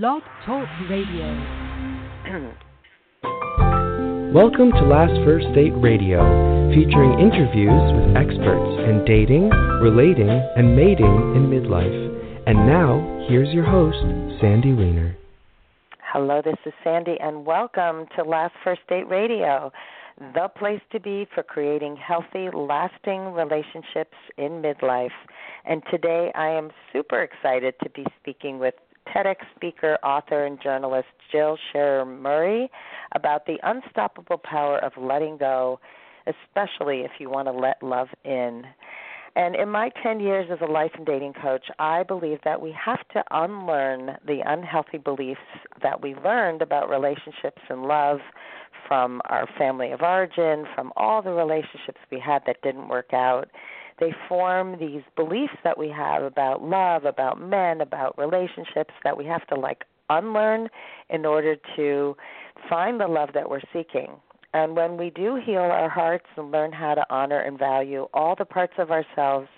Blog Talk Radio. Welcome to Last First Date Radio, featuring interviews with experts in dating, relating, and mating in midlife. And now, here's your host, Sandy Weiner. Hello, this is Sandy, and welcome to Last First Date Radio, the place to be for creating healthy, lasting relationships in midlife. And today I am super excited to be speaking with TEDx speaker, author, and journalist Jill Sherer Murray about the unstoppable power of letting go, especially if you want to let love in. And in my 10 years as a life and dating coach, I believe that we have to unlearn the unhealthy beliefs that we learned about relationships and love from our family of origin, from all the relationships we had that didn't work out they form these beliefs that we have about love, about men, about relationships that we have to like unlearn in order to find the love that we're seeking. And when we do heal our hearts and learn how to honor and value all the parts of ourselves,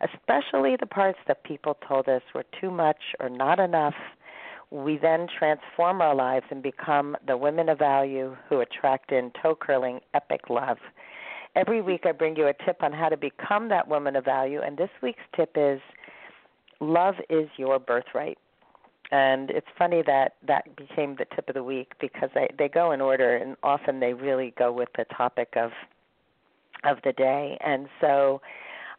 especially the parts that people told us were too much or not enough, we then transform our lives and become the women of value who attract in toe curling epic love. Every week I bring you a tip on how to become that woman of value, and this week's tip is love is your birthright. And it's funny that that became the tip of the week because they they go in order and often they really go with the topic of of the day. And so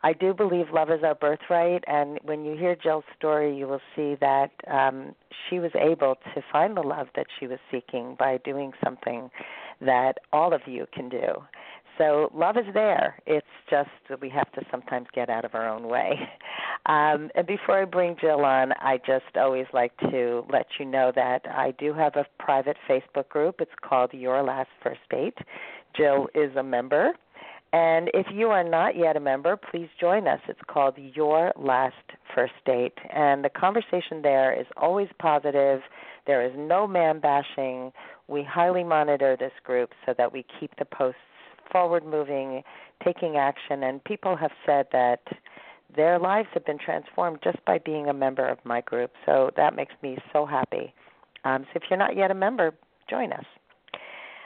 I do believe love is our birthright, and when you hear Jill's story, you will see that um, she was able to find the love that she was seeking by doing something that all of you can do. So love is there. It's just we have to sometimes get out of our own way. Um, and before I bring Jill on, I just always like to let you know that I do have a private Facebook group. It's called Your Last First Date. Jill is a member. And if you are not yet a member, please join us. It's called Your Last First Date. And the conversation there is always positive. There is no man bashing. We highly monitor this group so that we keep the posts forward moving, taking action, and people have said that their lives have been transformed just by being a member of my group. So that makes me so happy. Um, so if you're not yet a member, join us.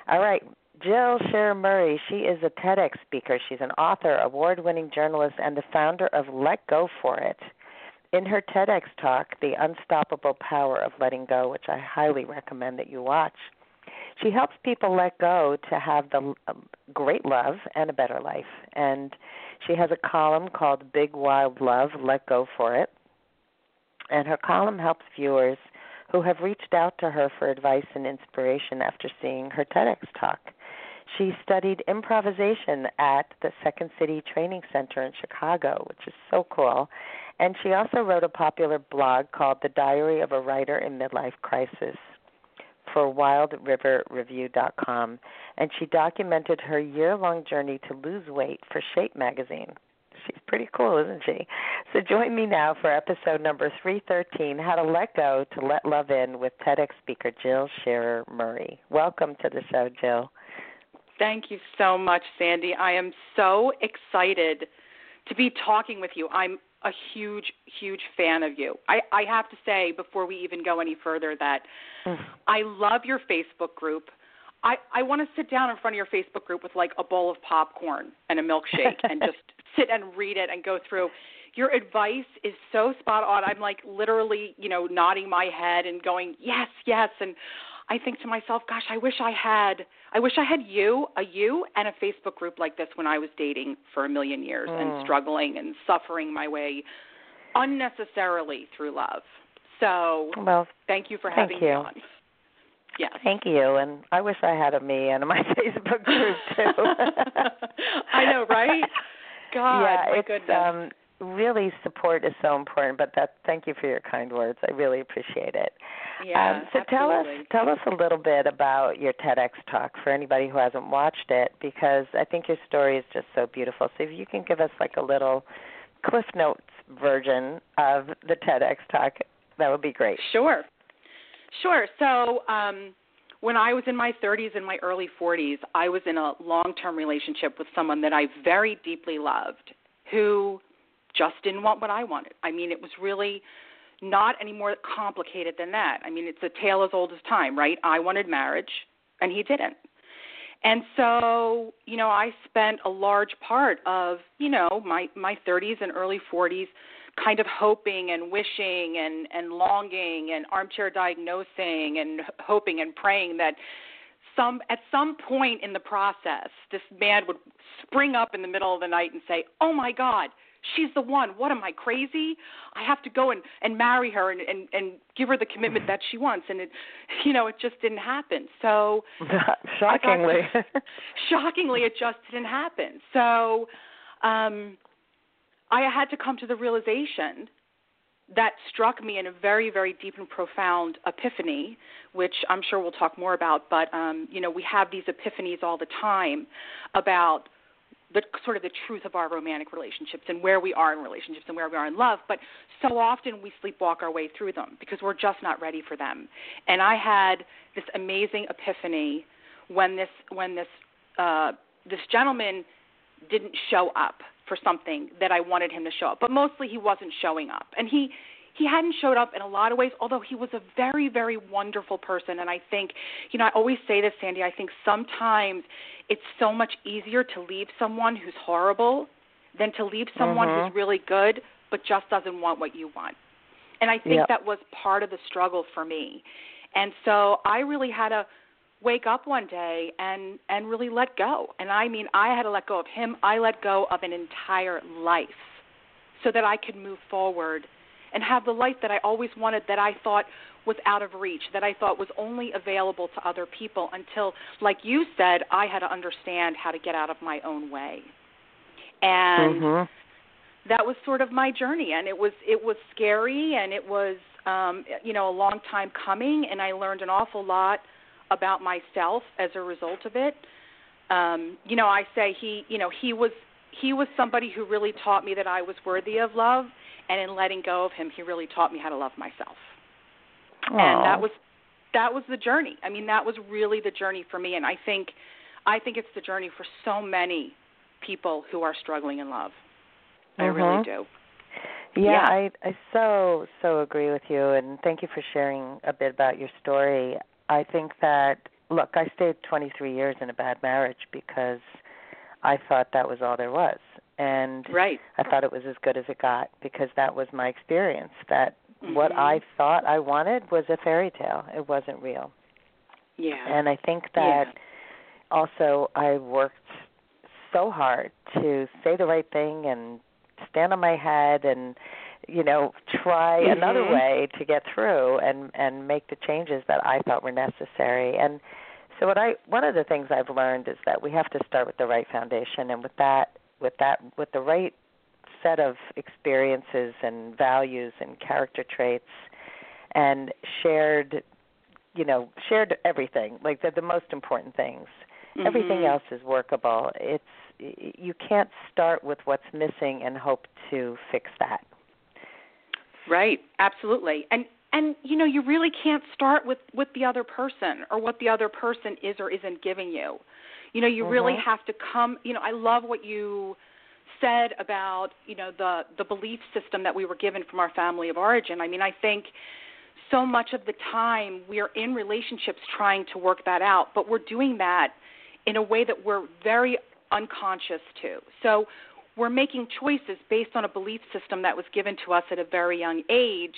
All right, Jill Sherer Murray, she is a TEDx speaker. She's an author, award winning journalist, and the founder of Let Go For It. In her TEDx talk, The Unstoppable Power of Letting Go, which I highly recommend that you watch, she helps people let go to have the um, great love and a better life. And she has a column called Big Wild Love, Let Go for It. And her column helps viewers who have reached out to her for advice and inspiration after seeing her TEDx talk. She studied improvisation at the Second City Training Center in Chicago, which is so cool. And she also wrote a popular blog called The Diary of a Writer in Midlife Crisis, for wildriverreview.com, and she documented her year long journey to lose weight for Shape magazine. She's pretty cool, isn't she? So join me now for episode number 313 How to Let Go to Let Love In with TEDx speaker Jill Sherer Murray. Welcome to the show, Jill. Thank you so much, Sandy. I am so excited to be talking with you. I'm a huge, huge fan of you. I, I have to say before we even go any further that mm. I love your Facebook group. I, I want to sit down in front of your Facebook group with like a bowl of popcorn and a milkshake and just sit and read it and go through. Your advice is so spot on. I'm like literally, you know, nodding my head and going, yes, yes. And I think to myself, gosh, I wish I had I wish I had you, a you and a Facebook group like this when I was dating for a million years mm. and struggling and suffering my way unnecessarily through love. So, well, thank you for thank having you. me on. Yes. Thank you. And I wish I had a me and my Facebook group too. I know, right? God, yeah, my it's goodness. um really support is so important, but that thank you for your kind words. I really appreciate it. Yeah, um, so absolutely. tell us tell us a little bit about your TEDx talk for anybody who hasn't watched it because I think your story is just so beautiful. So if you can give us like a little Cliff Notes version of the TEDx talk, that would be great. Sure. Sure. So, um when I was in my 30s and my early 40s, I was in a long-term relationship with someone that I very deeply loved who just didn't want what I wanted. I mean, it was really not any more complicated than that. I mean, it's a tale as old as time, right? I wanted marriage, and he didn't. And so, you know, I spent a large part of, you know, my my 30s and early 40s kind of hoping and wishing and and longing and armchair diagnosing and hoping and praying that some at some point in the process this man would spring up in the middle of the night and say, "Oh my god, she's the one. What am I crazy? I have to go and and marry her and and and give her the commitment that she wants." And it, you know, it just didn't happen. So shockingly, shockingly, it just didn't happen. So, um, I had to come to the realization that struck me in a very, very deep and profound epiphany, which I'm sure we'll talk more about. But um, you know, we have these epiphanies all the time about the sort of the truth of our romantic relationships and where we are in relationships and where we are in love but so often we sleepwalk our way through them because we're just not ready for them. And i had this amazing epiphany when this when this uh this gentleman didn't show up for something that I wanted him to show up but mostly he wasn't showing up. And he he hadn't showed up in a lot of ways, although he was a very, very wonderful person. And I think, you know, I always say this, Sandy, I think sometimes it's so much easier to leave someone who's horrible than to leave someone mm-hmm. who's really good but just doesn't want what you want. And I think yep. that was part of the struggle for me. And so I really had to wake up one day and and really let go. And I mean, I had to let go of him. I let go of an entire life so that I could move forward and have the life that I always wanted that I thought was out of reach, that I thought was only available to other people until, like you said, I had to understand how to get out of my own way. And mm-hmm. that was sort of my journey and it was it was scary and it was um you know a long time coming and I learned an awful lot about myself as a result of it. Um you know, I say he, you know, he was he was somebody who really taught me that I was worthy of love and in letting go of him he really taught me how to love myself Aww. and that was that was the journey i mean that was really the journey for me and i think i think it's the journey for so many people who are struggling in love i mm-hmm. really do yeah, yeah, I I so so agree with you and thank you for sharing a bit about your story. I think that look, I stayed 23 years in a bad marriage because I thought that was all there was and right. I thought it was as good as it got because that was my experience. That mm-hmm. what I thought I wanted was a fairy tale. It wasn't real. Yeah. And I think that yeah. also I worked so hard to say the right thing and stand on my head and you know try mm-hmm. another way to get through and and make the changes that I thought were necessary and so what I one of the things I've learned is that we have to start with the right foundation and with that with that with the right set of experiences and values and character traits and shared you know shared everything like the the most important things. Mm-hmm. everything else is workable. It's you can't start with what's missing and hope to fix that. Right. Absolutely. And and you know you really can't start with with the other person or what the other person is or isn't giving you you know, you mm-hmm. really have to come. You know, I love what you said about you know the the belief system that we were given from our family of origin. I mean, I think so much of the time we are in relationships trying to work that out, but we're doing that in a way that we're very unconscious to. So we're making choices based on a belief system that was given to us at a very young age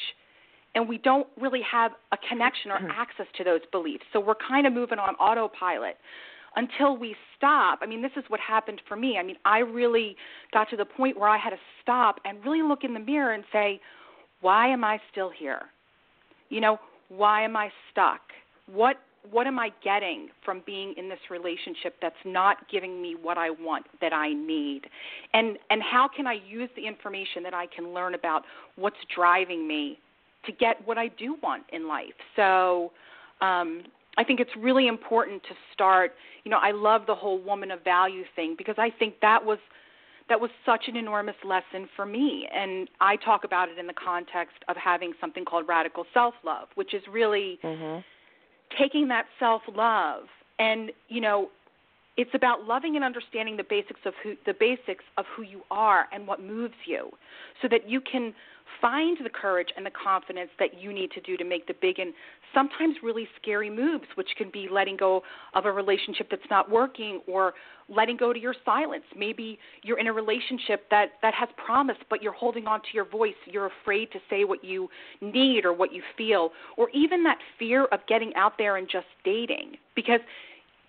and we don't really have a connection or mm-hmm. access to those beliefs. So we're kind of moving on autopilot until we stop. I mean, this is what happened for me. I mean, I really got to the point where I had to stop and really look in the mirror and say, why am I still here? You know, why am I stuck? What what am I getting from being in this relationship that's not giving me what I want that I need? And and how can I use the information that I can learn about what's driving me to get what I do want in life? So um, I think it's really important to start. You know, I love the whole woman of value thing because I think that was that was such an enormous lesson for me. And I talk about it in the context of having something called radical self love, which is really mm-hmm. taking that self love and, you know, it's about loving and understanding the basics of who the basics of who you are and what moves you so that you can find the courage and the confidence that you need to do to make the big and sometimes really scary moves which can be letting go of a relationship that's not working or letting go to your silence. Maybe you're in a relationship that that has promise but you're holding on to your voice. You're afraid to say what you need or what you feel or even that fear of getting out there and just dating. Because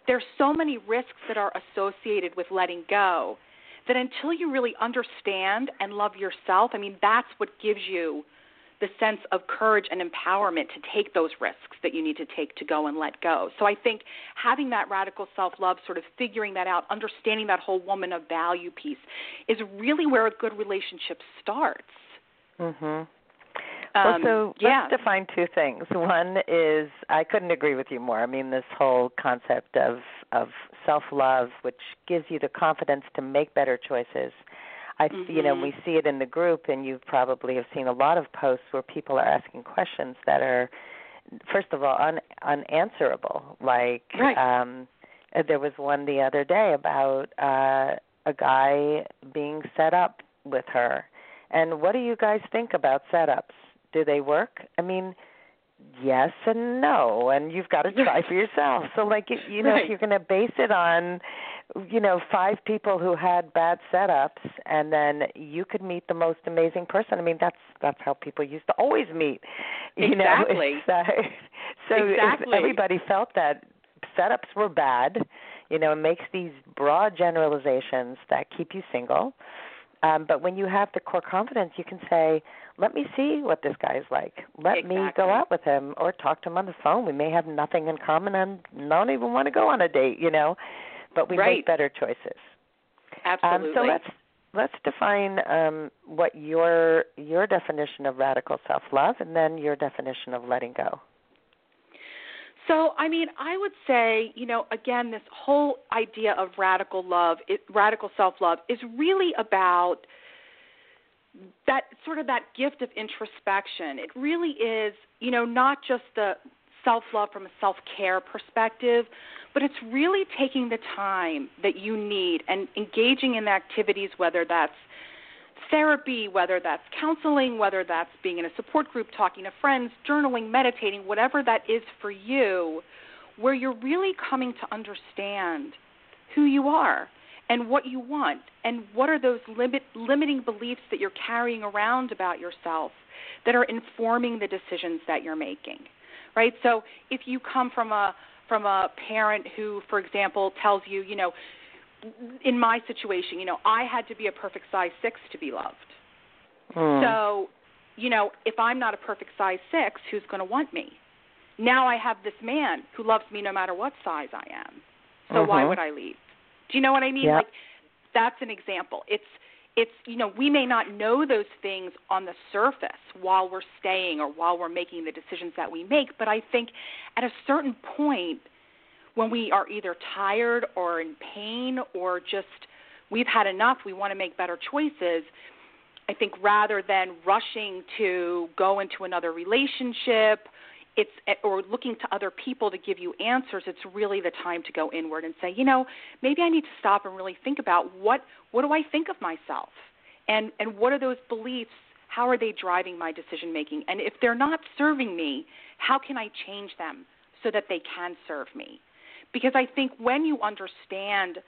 there's so many risks that are associated with letting go that until you really understand and love yourself, I mean, that's what gives you the sense of courage and empowerment to take those risks that you need to take to go and let go. So I think having that radical self love, sort of figuring that out, understanding that whole woman of value piece, is really where a good relationship starts. Mhm. Well, Um, so yeah. let's define two things. One is I couldn't agree with you more. I mean, this whole concept of of self love, which gives you the confidence to make better choices. I, you know, Mhm. we see it in the group, and you probably have seen a lot of posts where people are asking questions that are, first of all, un, unanswerable. Like, Right. um, uh, there was one the other day about uh, a guy being set up with her, and what do you guys think about setups? Do they work? I mean, yes and no, and you've got to try for yourself. So, like, if, you know, Right. if you're going to base it on, you know, five people who had bad setups, and then you could meet the most amazing person. I mean, that's that's how people used to always meet. You Exactly. know, uh, so Exactly. everybody felt that setups were bad, you know, it makes these broad generalizations that keep you single. Um, but when you have the core confidence, you can say, "Let me see what this guy is like. Let me go out with him, or talk to him on the phone. We may have nothing in common, and don't even want to go on a date, you know, but we Right. make better choices." Absolutely. Um, so let's let's define um, what your your definition of radical self love, and then your definition of letting go. So, I mean, I would say, you know, again, this whole idea of radical love, it, radical self-love, is really about that sort of that gift of introspection. It really is, you know, not just the self-love from a self-care perspective, but it's really taking the time that you need and engaging in activities, whether that's therapy, whether that's counseling, whether that's being in a support group, talking to friends, journaling, meditating, whatever that is for you, where you're really coming to understand who you are and what you want and what are those limit, limiting beliefs that you're carrying around about yourself that are informing the decisions that you're making. Right? So if you come from a from a parent who, for example, tells you, you know, in my situation, you know, I had to be a perfect size six to be loved. Hmm. So, you know, if I'm not a perfect size six, who's going to want me? Now I have this man who loves me no matter what size I am. So why Mhm. would I leave? Do you know what I mean? Like that's an example. It's it's you know we may not know those things on the surface while we're staying or while we're making the decisions that we make, but I think at a certain point when we are either tired or in pain or just we've had enough, we want to make better choices. I think rather than rushing to go into another relationship, it's eh, or looking to other people to give you answers, it's really the time to go inward and say, you know, maybe I need to stop and really think about what what do I think of myself? And and what are those beliefs? How are they driving my decision making? And if they're not serving me, how can I change them so that they can serve me? Because I think when you understand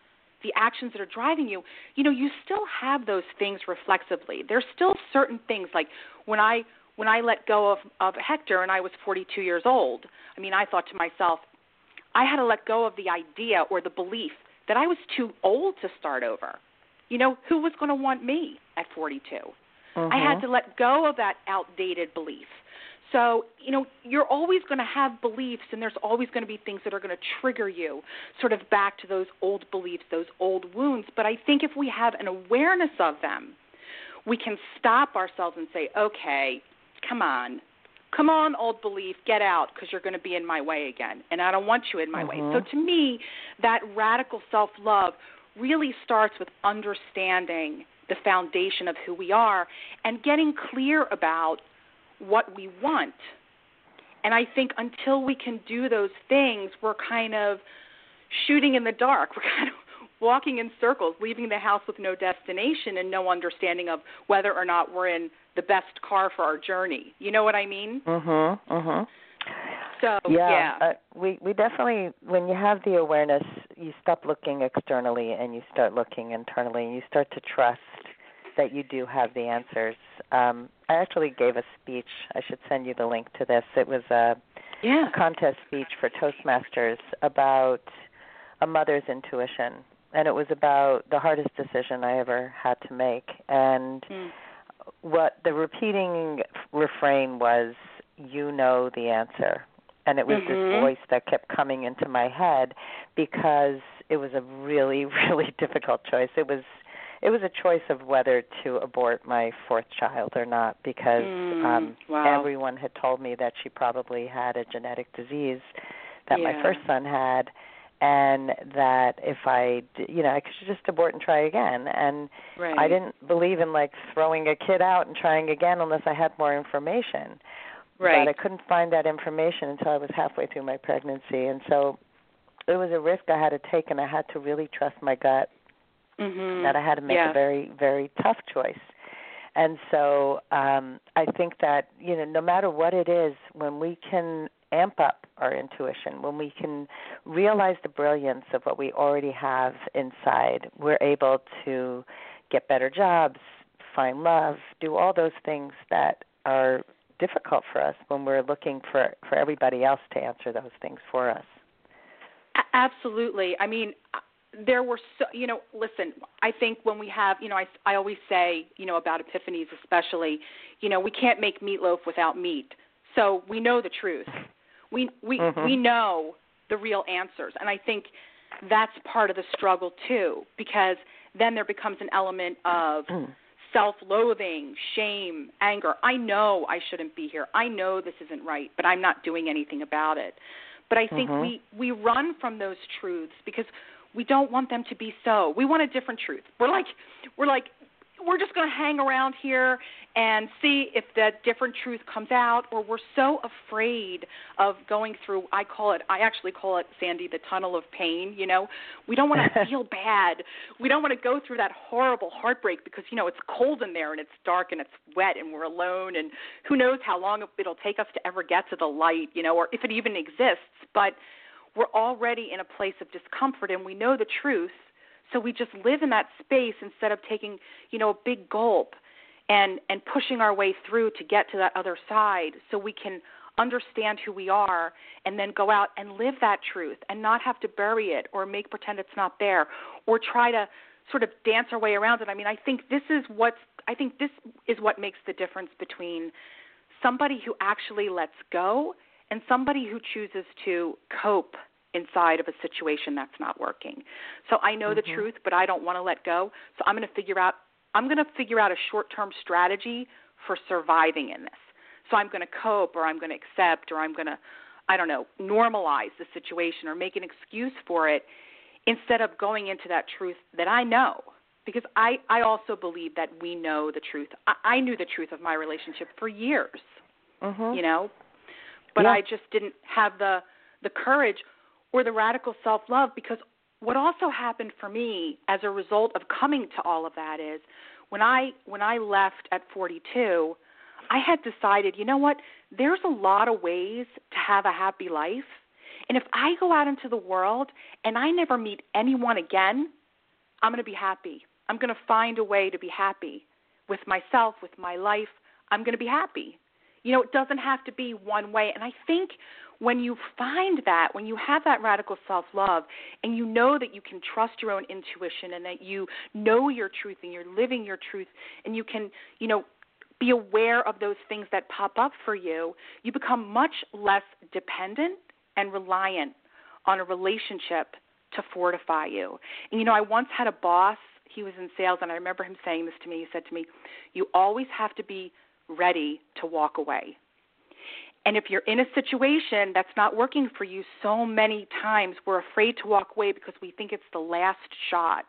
the actions that are driving you, you know, you still have those things reflexively. There's still certain things like when I when I let go of of Hector and I was 42 years old. I mean, I thought to myself, I had to let go of the idea or the belief that I was too old to start over. You know, who was going to want me at 42? I had Mhm. to let go of that outdated belief. So, you know, you're always going to have beliefs, and there's always going to be things that are going to trigger you sort of back to those old beliefs, those old wounds. But I think if we have an awareness of them, we can stop ourselves and say, okay, come on. Come on, old belief, get out because you're going to be in my way again, and I don't want you in my way. Mhm. So, to me, that radical self love really starts with understanding the foundation of who we are and getting clear about what we want. And I think until we can do those things, we're kind of shooting in the dark. We're kind of walking in circles, leaving the house with no destination and no understanding of whether or not we're in the best car for our journey. You know what I mean? Mhm. Mhm. So yeah, yeah. Uh, we we definitely when you have the awareness, you stop looking externally and you start looking internally, and you start to trust that you do have the answers. Um, I actually gave a speech. I should send you the link to this. It was a, yeah. contest speech for Toastmasters about a mother's intuition, and it was about the hardest decision I ever had to make. And Mm. what the repeating refrain was, "You know the answer." And it was Mhm. this voice that kept coming into my head because it was a really, really difficult choice. It was it was a choice of whether to abort my fourth child or not because Mm, um wow. everyone had told me that she probably had a genetic disease that my first son had and that if I d- you know I could just abort and try again and Right. I didn't believe in like throwing a kid out and trying again unless I had more information. Right. But I couldn't find that information until I was halfway through my pregnancy and so it was a risk I had to take and I had to really trust my gut Mhm. that I had to make yeah. a very very tough choice. And so um I think that you know no matter what it is when we can amp up our intuition, when we can realize the brilliance of what we already have inside, we're able to get better jobs, find love, do all those things that are difficult for us when we're looking for for everybody else to answer those things for us. Absolutely. I mean, there were so you know. Listen, I think when we have you know, I I always say you know about epiphanies especially, you know, we can't make meatloaf without meat. So we know the truth. We we Mhm. we know the real answers, and I think that's part of the struggle too, because then there becomes an element of self-loathing, shame, anger. I know I shouldn't be here. I know this isn't right, but I'm not doing anything about it. But I think Mhm. we we run from those truths because we don't want them to be so. We want a different truth. We're like we're like we're just going to hang around here and see if that different truth comes out or we're so afraid of going through I call it I actually call it Sandy the tunnel of pain, you know. We don't want to feel bad. We don't want to go through that horrible heartbreak because you know it's cold in there and it's dark and it's wet and we're alone and who knows how long it'll take us to ever get to the light, you know, or if it even exists, but we're already in a place of discomfort and we know the truth. So we just live in that space instead of taking you know a big gulp and and pushing our way through to get to that other side so we can understand who we are and then go out and live that truth and not have to bury it or make pretend it's not there or try to sort of dance our way around it. I mean i think this is what's i think this is what makes the difference between somebody who actually lets go and somebody who chooses to cope inside of a situation that's not working. So I know the Mhm. truth, but I don't want to let go. So I'm going to figure out I'm going to figure out a short-term strategy for surviving in this. So I'm going to cope or I'm going to accept or I'm going to I don't know, normalize the situation or make an excuse for it instead of going into that truth that I know. Because I, I also believe that we know the truth. I, I knew the truth of my relationship for years Mhm. you know but Yeah. i just didn't have the the courage or the radical self love because what also happened for me as a result of coming to all of that is when i when i left at 42 i had decided you know what? There's a lot of ways to have a happy life. And if i go out into the world and i never meet anyone again i'm going to be happy. I'm going to find a way to be happy with myself with my life. I'm going to be happy you know, it doesn't have to be one way. And I think when you find that, when you have that radical self love, and you know that you can trust your own intuition and that you know your truth and you're living your truth, and you can, you know, be aware of those things that pop up for you, you become much less dependent and reliant on a relationship to fortify you. And you know, I once had a boss, he was in sales, and I remember him saying this to me. He said to me, You always have to be ready to walk away. And if you're in a situation that's not working for you, so many times we're afraid to walk away because we think it's the last shot.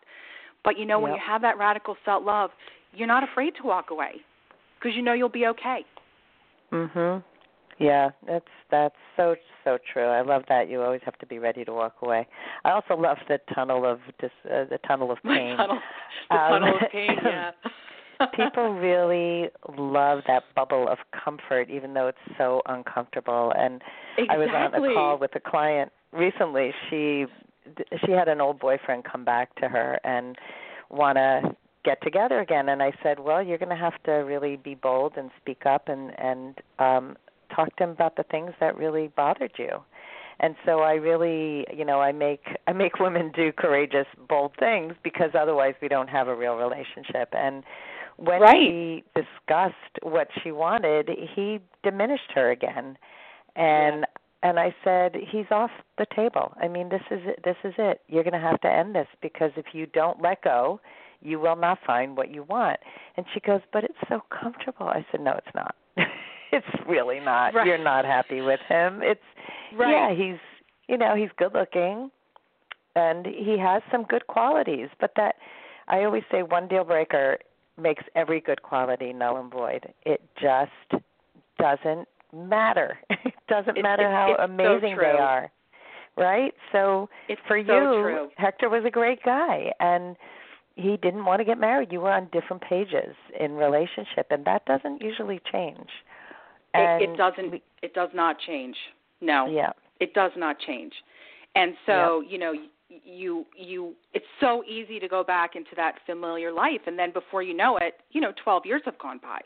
But you know, when you have that radical self love, you're not afraid to walk away because you know you'll be okay. Mhm. Yeah, that's that's so so true. I love that. You always have to be ready to walk away. I also love the tunnel of dis, uh, the tunnel of pain. tunnel, the um, tunnel of pain. Yeah. People really love that bubble of comfort, even though it's so uncomfortable. And exactly. I was on a call with a client recently. She she had an old boyfriend come back to her and want to get together again and I said, "Well, you're going to have to really be bold and speak up and and um talk to him about the things that really bothered you and so i really you know i make i make women do courageous bold things because otherwise we don't have a real relationship and when right. she discussed what she wanted he diminished her again and yeah. and i said he's off the table i mean this is it this is it you're going to have to end this because if you don't let go you will not find what you want and she goes but it's so comfortable i said no it's not it's really not. Right. You're not happy with him. It's right. yeah, he's you know, he's good looking and he has some good qualities, but that I always say one deal breaker makes every good quality null and void. It just doesn't matter. it doesn't it, matter it, how amazing so they are. Right? So it's for so you, true. Hector was a great guy and he didn't want to get married. You were on different pages in relationship and that doesn't usually change. It, it doesn't. It does not change. No. Yeah. It does not change. And so, you know, you you it's so easy to go back into that familiar life and then before you know it, you know, 12 years have gone by.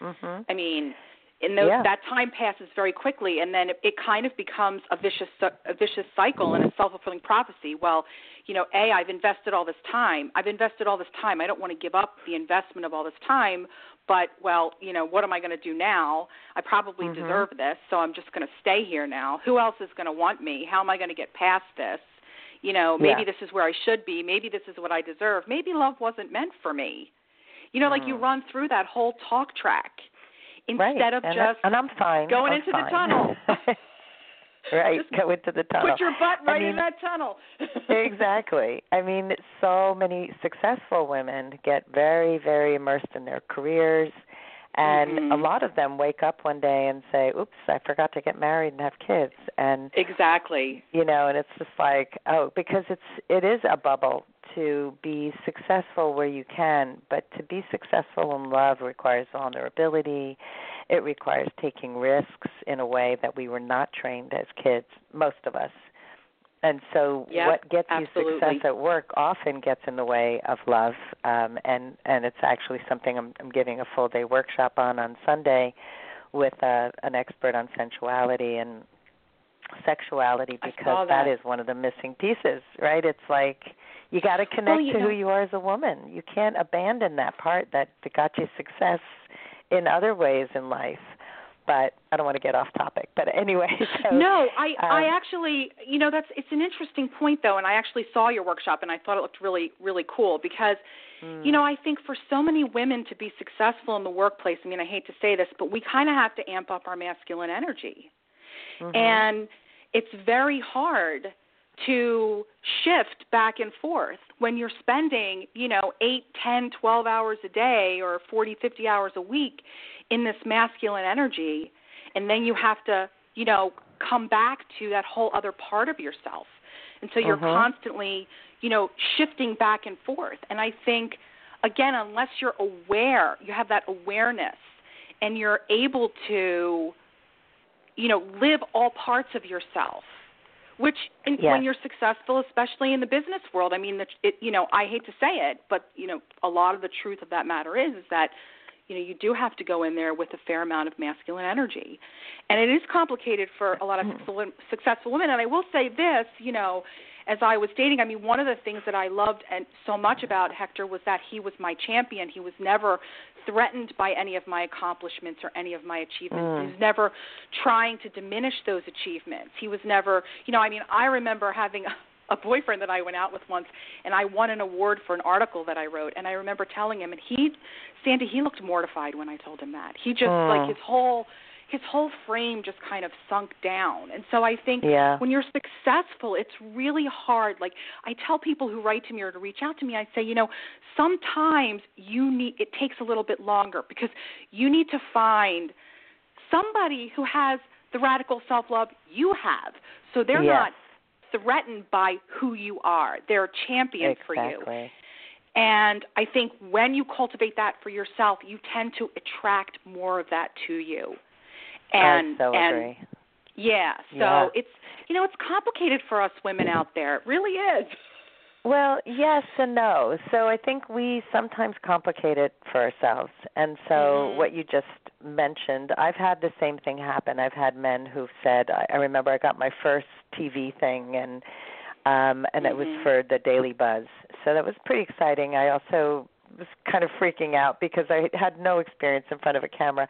Mhm. I mean, in those yeah. that time passes very quickly and then it, it kind of becomes a vicious a vicious cycle and a self-fulfilling prophecy. Well, you know, A, I've invested all this time. I've invested all this time. I don't want to give up the investment of all this time, but well, you know, what am I going to do now? I probably mm-hmm. deserve this, so I'm just going to stay here now. Who else is going to want me? How am I going to get past this? You know, maybe yeah. this is where I should be. Maybe this is what I deserve. Maybe love wasn't meant for me. You know, mm. like you run through that whole talk track instead right. of and just I, and I'm fine. going I'm into fine. the tunnel. right, go into the tunnel. Put your butt right I mean, in that tunnel. exactly. I mean, so many successful women get very, very immersed in their careers and mm-hmm. a lot of them wake up one day and say oops i forgot to get married and have kids. And exactly. you know and it's just like oh because it's it is a bubble to be successful where you can but to be successful in love requires vulnerability. It requires taking risks in a way that we were not trained as kids most of us and so yep, what gets absolutely. you success at work often gets in the way of love um and and it's actually something i'm i'm giving a full day workshop on on sunday with uh, an expert on sensuality and sexuality because that. that is one of the missing pieces right it's like you got to connect well, to know, who you are as a woman you can't abandon that part that, that got you success in other ways in life but I don't want to get off topic. But anyway, so, no, I um, I actually, you know, that's it's an interesting point though, and I actually saw your workshop and I thought it looked really really cool because, mm. you know, I think for so many women to be successful in the workplace, I mean, I hate to say this, but we kind of have to amp up our masculine energy, mm-hmm. and it's very hard to shift back and forth. When you're spending, you know, eight, ten, twelve hours a day or forty, fifty hours a week in this masculine energy and then you have to you know come back to that whole other part of yourself. And so you're uh-huh. constantly you know shifting back and forth. And i think again unless you're aware you have that awareness and you're able to you know live all parts of yourself which in, yes. when you're successful especially in the business world i mean the, it you know i hate to say it but you know a lot of the truth of that matter is is that you know you do have to go in there with a fair amount of masculine energy and it is complicated for a lot of mm. successful women and i will say this you know as i was dating i mean one of the things that i loved and so much about hector was that he was my champion he was never threatened by any of my accomplishments or any of my achievements mm. he was never trying to diminish those achievements he was never you know i mean i remember having a boyfriend that I went out with once, and I won an award for an article that I wrote. And I remember telling him, and he, Sandy, he looked mortified when I told him that. He just mm. like his whole his whole frame just kind of sunk down. And so I think yeah. when you're successful, it's really hard. Like I tell people who write to me or to reach out to me, I say, you know, sometimes you need it takes a little bit longer because you need to find somebody who has the radical self love you have. So they're yes. not threatened by who you are. They're champions exactly. for you. And I think when you cultivate that for yourself, you tend to attract more of that to you. And I so and agree. yeah, so Yeah. it's you know, it's complicated for us women out there. It really is. Well, yes and no. So I think we sometimes complicate it for ourselves. And so Mhm. what you just mentioned, I've had the same thing happen. I've had men who've said, I, I remember I got my first TV thing and um and it was Mhm. for the Daily Buzz. So that was pretty exciting. I also was kind of freaking out because I had no experience in front of a camera.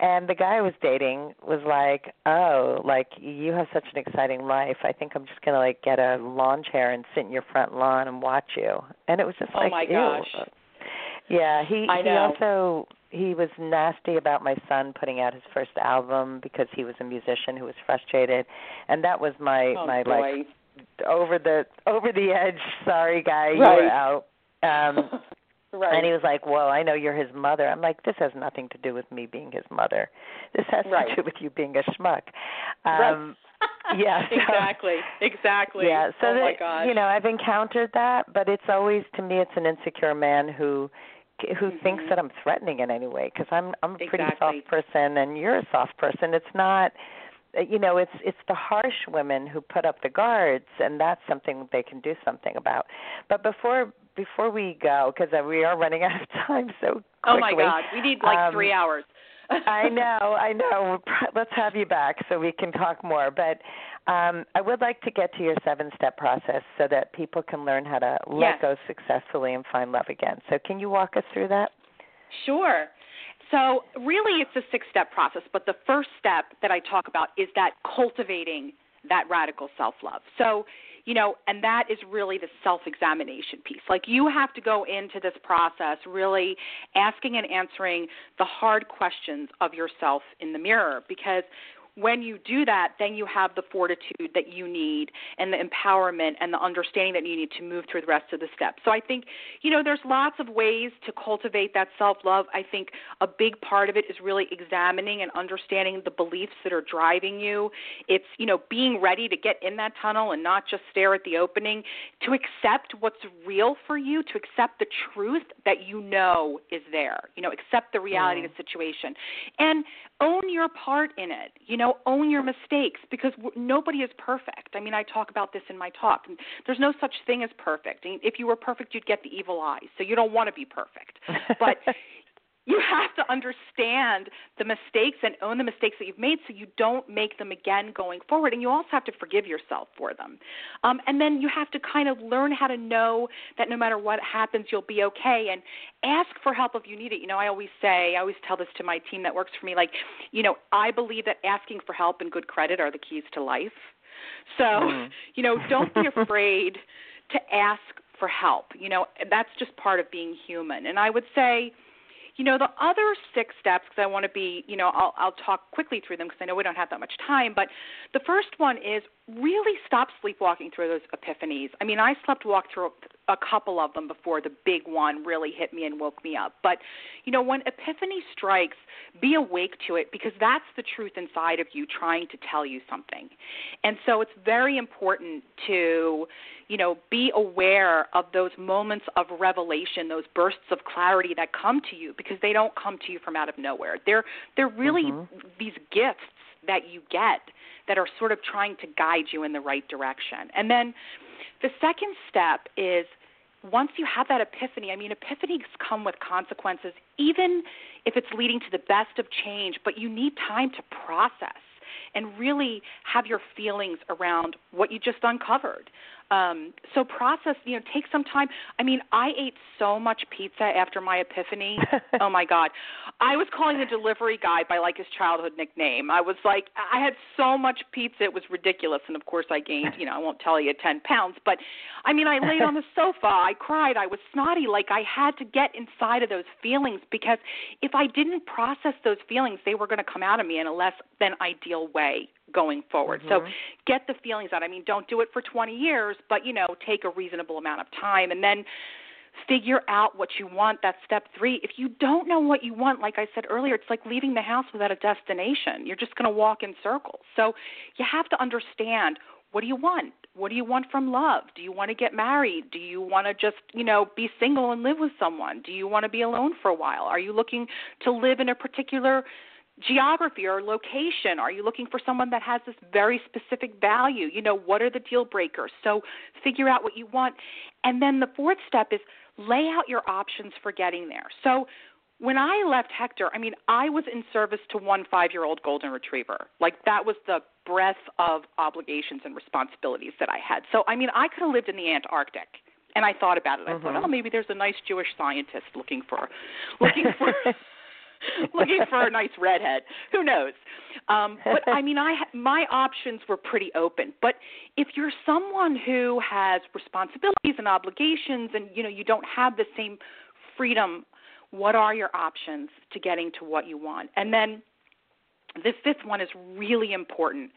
And the guy I was dating was like, "Oh, like you have such an exciting life. I think I'm just gonna like get a lawn chair and sit in your front lawn and watch you." And it was just Oh like, my ew. gosh. Yeah, he I he know. also he was nasty about my son putting out his first album because he was a musician who was frustrated, and that was my oh my boy. like over the over the edge. Sorry, guy, you Right. were out. Um, right. and he was like, "Well, I know you're his mother." I'm like, "This has nothing to do with me being his mother. This has Right. to do with you being a schmuck." Right. Um, yeah, so- exactly. Exactly. yeah, so oh my that, gosh. you know, I've encountered that, but it's always to me, it's an insecure man who who thinks Mhm. that I'm threatening in any way because I'm I'm a pretty Exactly. soft person and you're a soft person. It's not uh, you know it's it's the harsh women who put up the guards and that's something they can do something about but before before we go because we are running out of time so oh my god, we need like um, 3 hours. I know, I know. Let's have you back so we can talk more. But um, I would like to get to your seven step process so that people can learn how to let go successfully and find love again. So, can you walk us through that? Sure. So, really, it's a six step process, but the first step that I talk about is that cultivating that radical self love. So, you know, and that is really the self examination piece. Like, you have to go into this process really asking and answering the hard questions of yourself in the mirror because when you do that, then you have the fortitude that you need and the empowerment and the understanding that you need to move through the rest of the steps. So I think, you know, there's lots of ways to cultivate that self love. I think a big part of it is really examining and understanding the beliefs that are driving you. It's, you know, being ready to get in that tunnel and not just stare at the opening, to accept what's real for you, to accept the truth that you know is there, you know, accept the reality of the mm. situation. And own your part in it. You know, own your mistakes because nobody is perfect. I mean, I talk about this in my talk. There's no such thing as perfect. If you were perfect, you'd get the evil eye. So you don't want to be perfect. But you have to understand the mistakes and own the mistakes that you've made so you don't make them again going forward. And you also have to forgive yourself for them. Um, and then you have to kind of learn how to know that no matter what happens, you'll be okay. And ask for help if you need it. You know, I always say, I always tell this to my team that works for me, like, you know, I believe that asking for help and good credit are the keys to life. So, Mhm. you know, don't be afraid to ask for help. You know, that's just part of being human. And I would say, you know, the other six steps, because I want to be, you know, I'll, I'll talk quickly through them because I know we don't have that much time. But the first one is really stop sleepwalking through those epiphanies. I mean, I slept walk through a couple of them before the big one really hit me and woke me up. But, you know, when epiphany strikes, be awake to it because that's the truth inside of you trying to tell you something. And so it's very important to, you know, be aware of those moments of revelation, those bursts of clarity that come to you because they don't come to you from out of nowhere. They're they're really Mhm. these gifts that you get that are sort of trying to guide you in the right direction. And then the second step is once you have that epiphany, I mean, epiphanies come with consequences, even if it's leading to the best of change, but you need time to process and really have your feelings around what you just uncovered. Um, so process, you know, take some time. I mean, I ate so much pizza after my epiphany. oh my God. I was calling the delivery guy by like his childhood nickname. I was like, I had so much pizza, it was ridiculous. And of course, I gained, you know, I won't tell you 10 pounds, but I mean, I laid on the sofa, I cried, I was snotty. Like I had to get inside of those feelings because if I didn't process those feelings, they were going to come out of me in a less than ideal way going forward. So Mhm. get the feelings out. I mean, don't do it for 20 years, but you know, take a reasonable amount of time and then figure out what you want. That's step three. If you don't know what you want, like I said earlier, it's like leaving the house without a destination. You're just going to walk in circles. So you have to understand what do you want? What do you want from love? Do you want to get married? Do you want to just, you know, be single and live with someone? Do you want to be alone for a while? Are you looking to live in a particular geography or location? Are you looking for someone that has this very specific value? You know, what are the deal breakers? So figure out what you want. And then the fourth step is lay out your options for getting there. So when I left Hector, I mean, I was in service to one five year old golden retriever. Like, that was the breadth of obligations and responsibilities that I had. So, I mean, I could have lived in the Antarctic. And I thought about it. I mm-hmm. thought, oh, maybe there's a nice Jewish scientist looking for, looking for, looking for a nice redhead. Who knows? Um, but I mean, I my options were pretty open. But if you're someone who has responsibilities and obligations, and you know you don't have the same freedom, what are your options to getting to what you want? And then the fifth one is really important.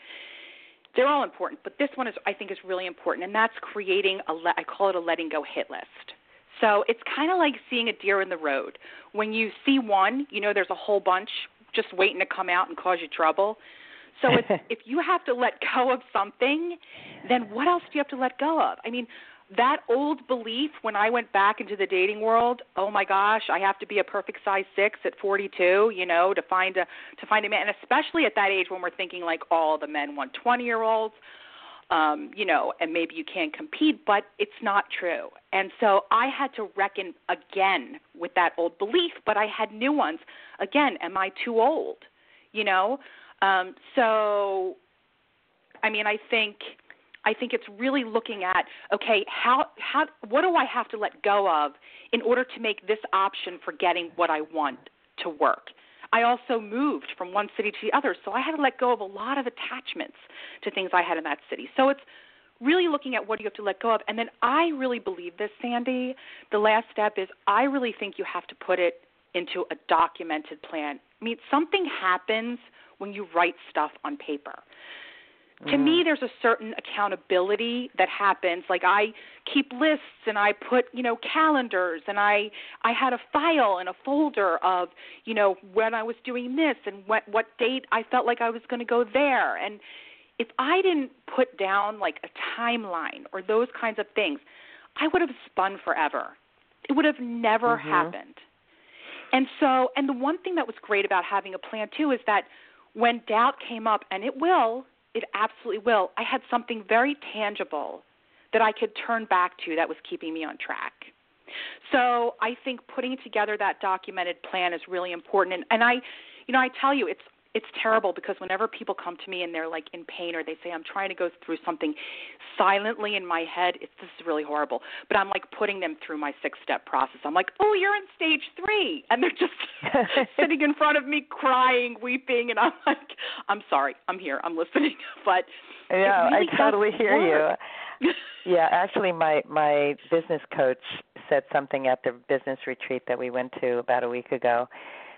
They're all important, but this one is I think is really important, and that's creating a I call it a letting go hit list. So it's kind of like seeing a deer in the road. When you see one, you know there's a whole bunch just waiting to come out and cause you trouble. So if if you have to let go of something, then what else do you have to let go of? I mean, that old belief when I went back into the dating world, oh my gosh, I have to be a perfect size 6 at 42, you know, to find a to find a man, and especially at that age when we're thinking like all the men want 20-year-olds um, you know, and maybe you can't compete, but it's not true. And so I had to reckon again with that old belief, but I had new ones. Again, am I too old? You know? Um, so I mean I think I think it's really looking at okay, how how what do I have to let go of in order to make this option for getting what I want to work? I also moved from one city to the other, so I had to let go of a lot of attachments to things I had in that city. So it's really looking at what you have to let go of. And then I really believe this, Sandy. The last step is I really think you have to put it into a documented plan. I mean, something happens when you write stuff on paper to me mm-hmm. there's a certain accountability that happens like i keep lists and i put you know calendars and i i had a file and a folder of you know when i was doing this and what what date i felt like i was going to go there and if i didn't put down like a timeline or those kinds of things i would have spun forever it would have never mm-hmm. happened and so and the one thing that was great about having a plan too is that when doubt came up and it will it absolutely will. I had something very tangible that I could turn back to that was keeping me on track. So I think putting together that documented plan is really important. And, and I, you know, I tell you, it's it's terrible because whenever people come to me and they're like in pain or they say I'm trying to go through something silently in my head, it's this is really horrible. But I'm like putting them through my six step process. I'm like, "Oh, you're in stage 3." And they're just sitting in front of me crying, weeping and I'm like, "I'm sorry. I'm here. I'm listening." But Yeah, really I totally hear work. you. yeah, actually my my business coach said something at the business retreat that we went to about a week ago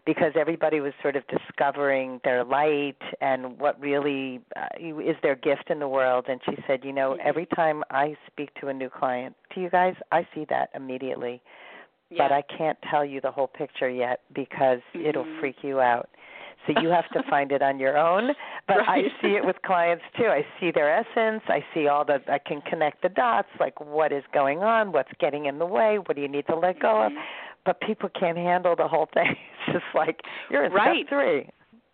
because everybody was sort of discovering their light and what really uh, is their gift in the world and she said you know mm-hmm. every time i speak to a new client to you guys i see that immediately yeah. but i can't tell you the whole picture yet because mm-hmm. it'll freak you out so you have to find it on your own but right. i see it with clients too i see their essence i see all the i can connect the dots like what is going on what's getting in the way what do you need to let go mm-hmm. of but people can't handle the whole thing. It's just like you're in right. step three.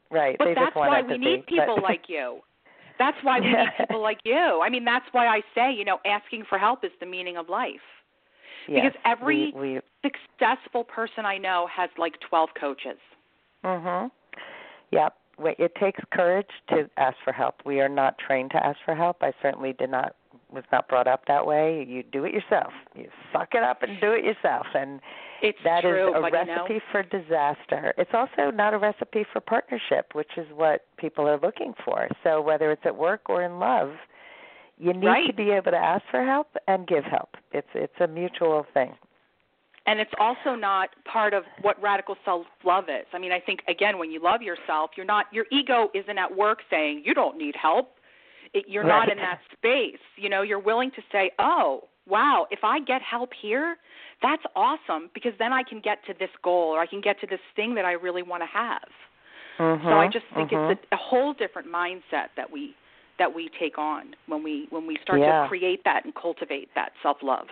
Right. But they that's why we need people but... like you. That's why we yeah. need people like you. I mean, that's why I say, you know, asking for help is the meaning of life. Yes, because every we, we... successful person I know has like 12 coaches. Mhm. Yep. It takes courage to ask for help. We are not trained to ask for help. I certainly did not was not brought up that way. You do it yourself. You suck it up and do it yourself. And it's that true, is a recipe you know, for disaster. It's also not a recipe for partnership, which is what people are looking for. So whether it's at work or in love, you need right. to be able to ask for help and give help. It's it's a mutual thing. And it's also not part of what radical self love is. I mean, I think again, when you love yourself, you're not your ego isn't at work saying you don't need help. It, you're right. not in that space. You know, you're willing to say, "Oh, wow, if I get help here, that's awesome because then I can get to this goal or I can get to this thing that I really want to have. Mm-hmm, so I just think mm-hmm. it's a, a whole different mindset that we that we take on when we when we start yeah. to create that and cultivate that self love.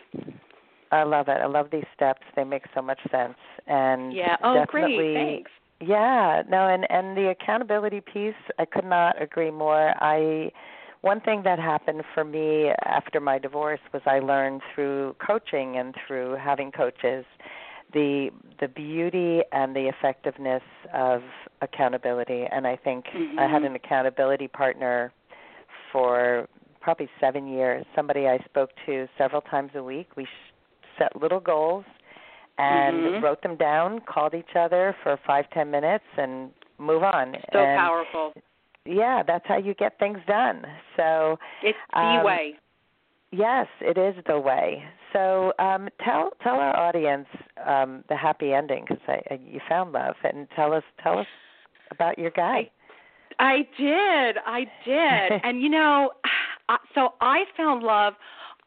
I love it. I love these steps. They make so much sense. And yeah. Oh, great. Thanks. Yeah. No, and and the accountability piece, I could not agree more. I one thing that happened for me after my divorce was I learned through coaching and through having coaches the the beauty and the effectiveness of accountability. And I think mm-hmm. I had an accountability partner for probably 7 years. Somebody I spoke to several times a week. We set little goals and mm-hmm. wrote them down called each other for five ten minutes and move on. So and powerful yeah that's how you get things done so it's the um, way Yes, it is the way. So um, tell tell our audience um, the happy ending because you found love, and tell us tell us about your guy. I, I did, I did, and you know, so I found love.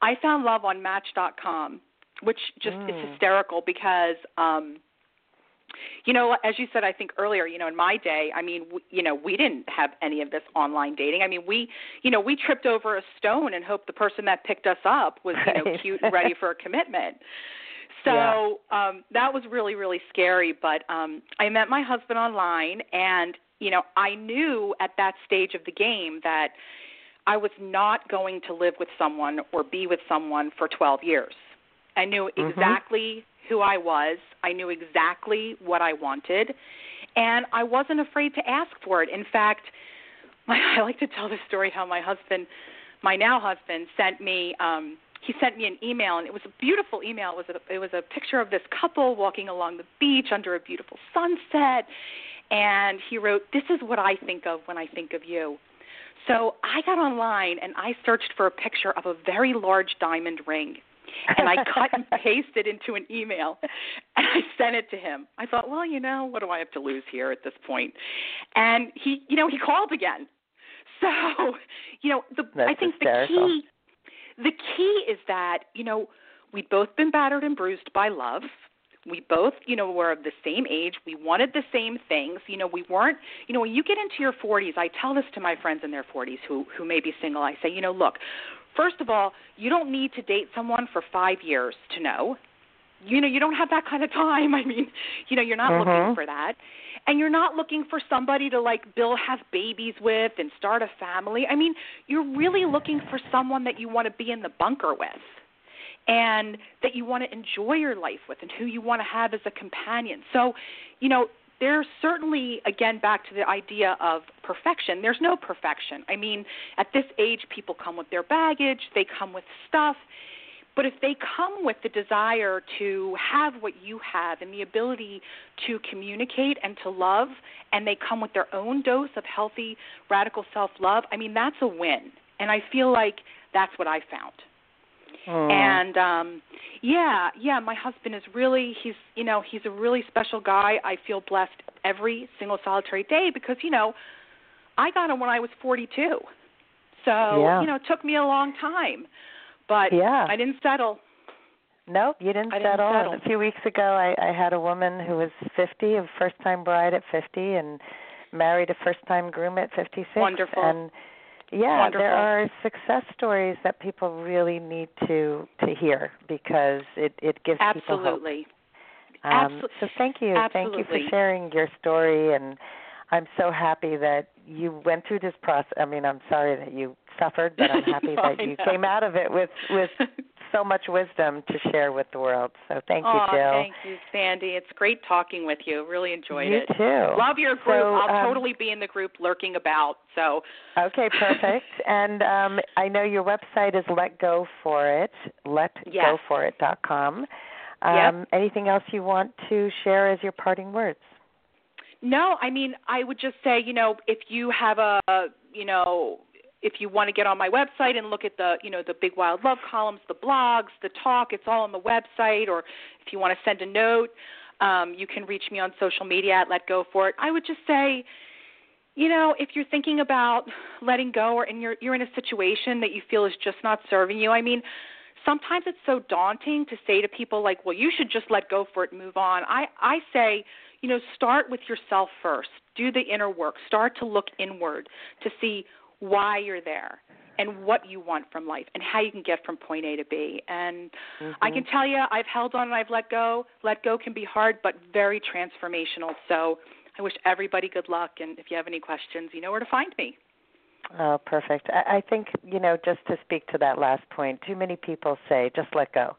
I found love on Match.com, which just mm. is hysterical because um you know, as you said, I think earlier, you know, in my day, I mean, we, you know, we didn't have any of this online dating. I mean, we, you know, we tripped over a stone and hoped the person that picked us up was, you know, cute and ready for a commitment. So yeah. um that was really really scary, but um I met my husband online and, you know, I knew at that stage of the game that I was not going to live with someone or be with someone for 12 years. I knew mm-hmm. exactly who I was. I knew exactly what I wanted, and I wasn't afraid to ask for it. In fact, my, I like to tell the story how my husband, my now husband, sent me. Um, he sent me an email, and it was a beautiful email. It was a, it was a picture of this couple walking along the beach under a beautiful sunset, and he wrote, "This is what I think of when I think of you." So I got online and I searched for a picture of a very large diamond ring and I cut and pasted into an email and I sent it to him. I thought, well, you know, what do I have to lose here at this point? And he, you know, he called again. So, you know, the That's I think hysterical. the key the key is that, you know, we'd both been battered and bruised by love. We both, you know, were of the same age. We wanted the same things. You know, we weren't, you know, when you get into your 40s, I tell this to my friends in their 40s who who may be single. I say, you know, look, First of all, you don't need to date someone for five years to know. You know, you don't have that kind of time. I mean, you know, you're not mm-hmm. looking for that. And you're not looking for somebody to like Bill have babies with and start a family. I mean, you're really looking for someone that you want to be in the bunker with and that you want to enjoy your life with and who you want to have as a companion. So, you know, there's certainly again back to the idea of perfection. There's no perfection. I mean at this age people come with their baggage they come with stuff. But if they come with the desire to have what you have and the ability to communicate and to love and they come with their own dose of healthy radical self love i mean that's a win. And i feel like that's what i found Mm. And um yeah, yeah, my husband is really he's you know, he's a really special guy. I feel blessed every single solitary day because, you know, I got him when I was 42. So, yeah. you know, it took me a long time. But yeah. I didn't settle. Nope, you didn't, I didn't settle. settle. A few weeks ago, I, I had a woman who was 50, a first-time bride at 50, and married a first-time groom at 56. Wonderful. And yeah, Wonderful. there are success stories that people really need to to hear because it it gives people hope. Absolutely. Um, Absol- so thank you, thank you for sharing your story, and I'm so happy that you went through this process. I mean, I'm sorry that you suffered, but I'm happy No, that you came out of it with with so much wisdom to share with the world. So thank you, oh, Jill. thank you, Sandy. It's great talking with you. Really enjoyed you it. too. Love your group. So, I'll um, totally be in the group lurking about. So Okay, perfect. and um, I know your website is Let Go For It, Let Yes. letgoforit.com. Um, Yep. Anything else you want to share as your parting words? No, I mean, I would just say, you know, if you have a, you know, if you want to get on my website and look at the, you know, the Big Wild Love columns, the blogs, the talk, it's all on the website. Or if you want to send a note, um, you can reach me on social media at Let Go For It. I would just say, you know, if you're thinking about letting go or and you're you're in a situation that you feel is just not serving you, I mean, sometimes it's so daunting to say to people like, "Well, you should just let go for it move on." I I say, you know, start with yourself first. Do the inner work. Start to look inward to see why you're there and what you want from life and how you can get from point A to B. And mm-hmm. I can tell you, I've held on and I've let go. Let go can be hard, but very transformational. So I wish everybody good luck. And if you have any questions, you know where to find me. Oh, perfect. I, I think, you know, just to speak to that last point, too many people say, just let go.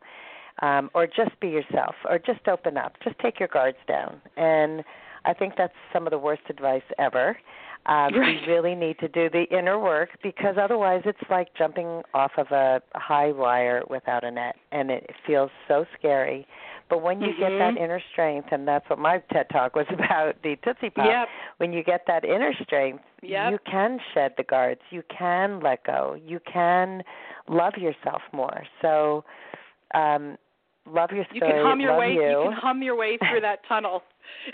Um, or just be yourself, or just open up, just take your guards down. And I think that's some of the worst advice ever. Um, right. You really need to do the inner work because otherwise it's like jumping off of a high wire without a net, and it feels so scary. But when you mm-hmm. get that mm-hmm. inner strength, and that's what my TED talk was about, the Tootsie Pop. Yep. When you get that inner strength, yep. you can shed the guards. You can let go. You can love yourself more. So, um, love your story. You can hum your way. You. you can hum your way through that tunnel.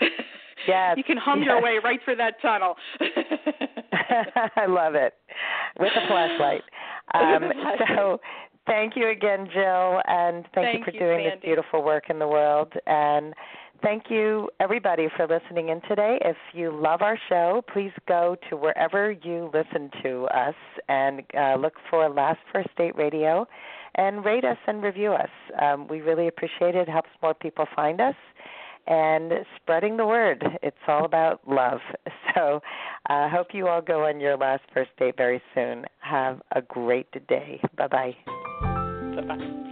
Yes. you can hum yes. your way right through that tunnel. I love it. With a flashlight. Um, so Thank you again, Jill, and thank, thank you for you, doing Sandy. this beautiful work in the world. And thank you, everybody, for listening in today. If you love our show, please go to wherever you listen to us and uh, look for Last First Date Radio and rate us and review us. Um, we really appreciate it. It helps more people find us and spreading the word. It's all about love. So I uh, hope you all go on your last first date very soon. Have a great day. Bye bye. Bye bye.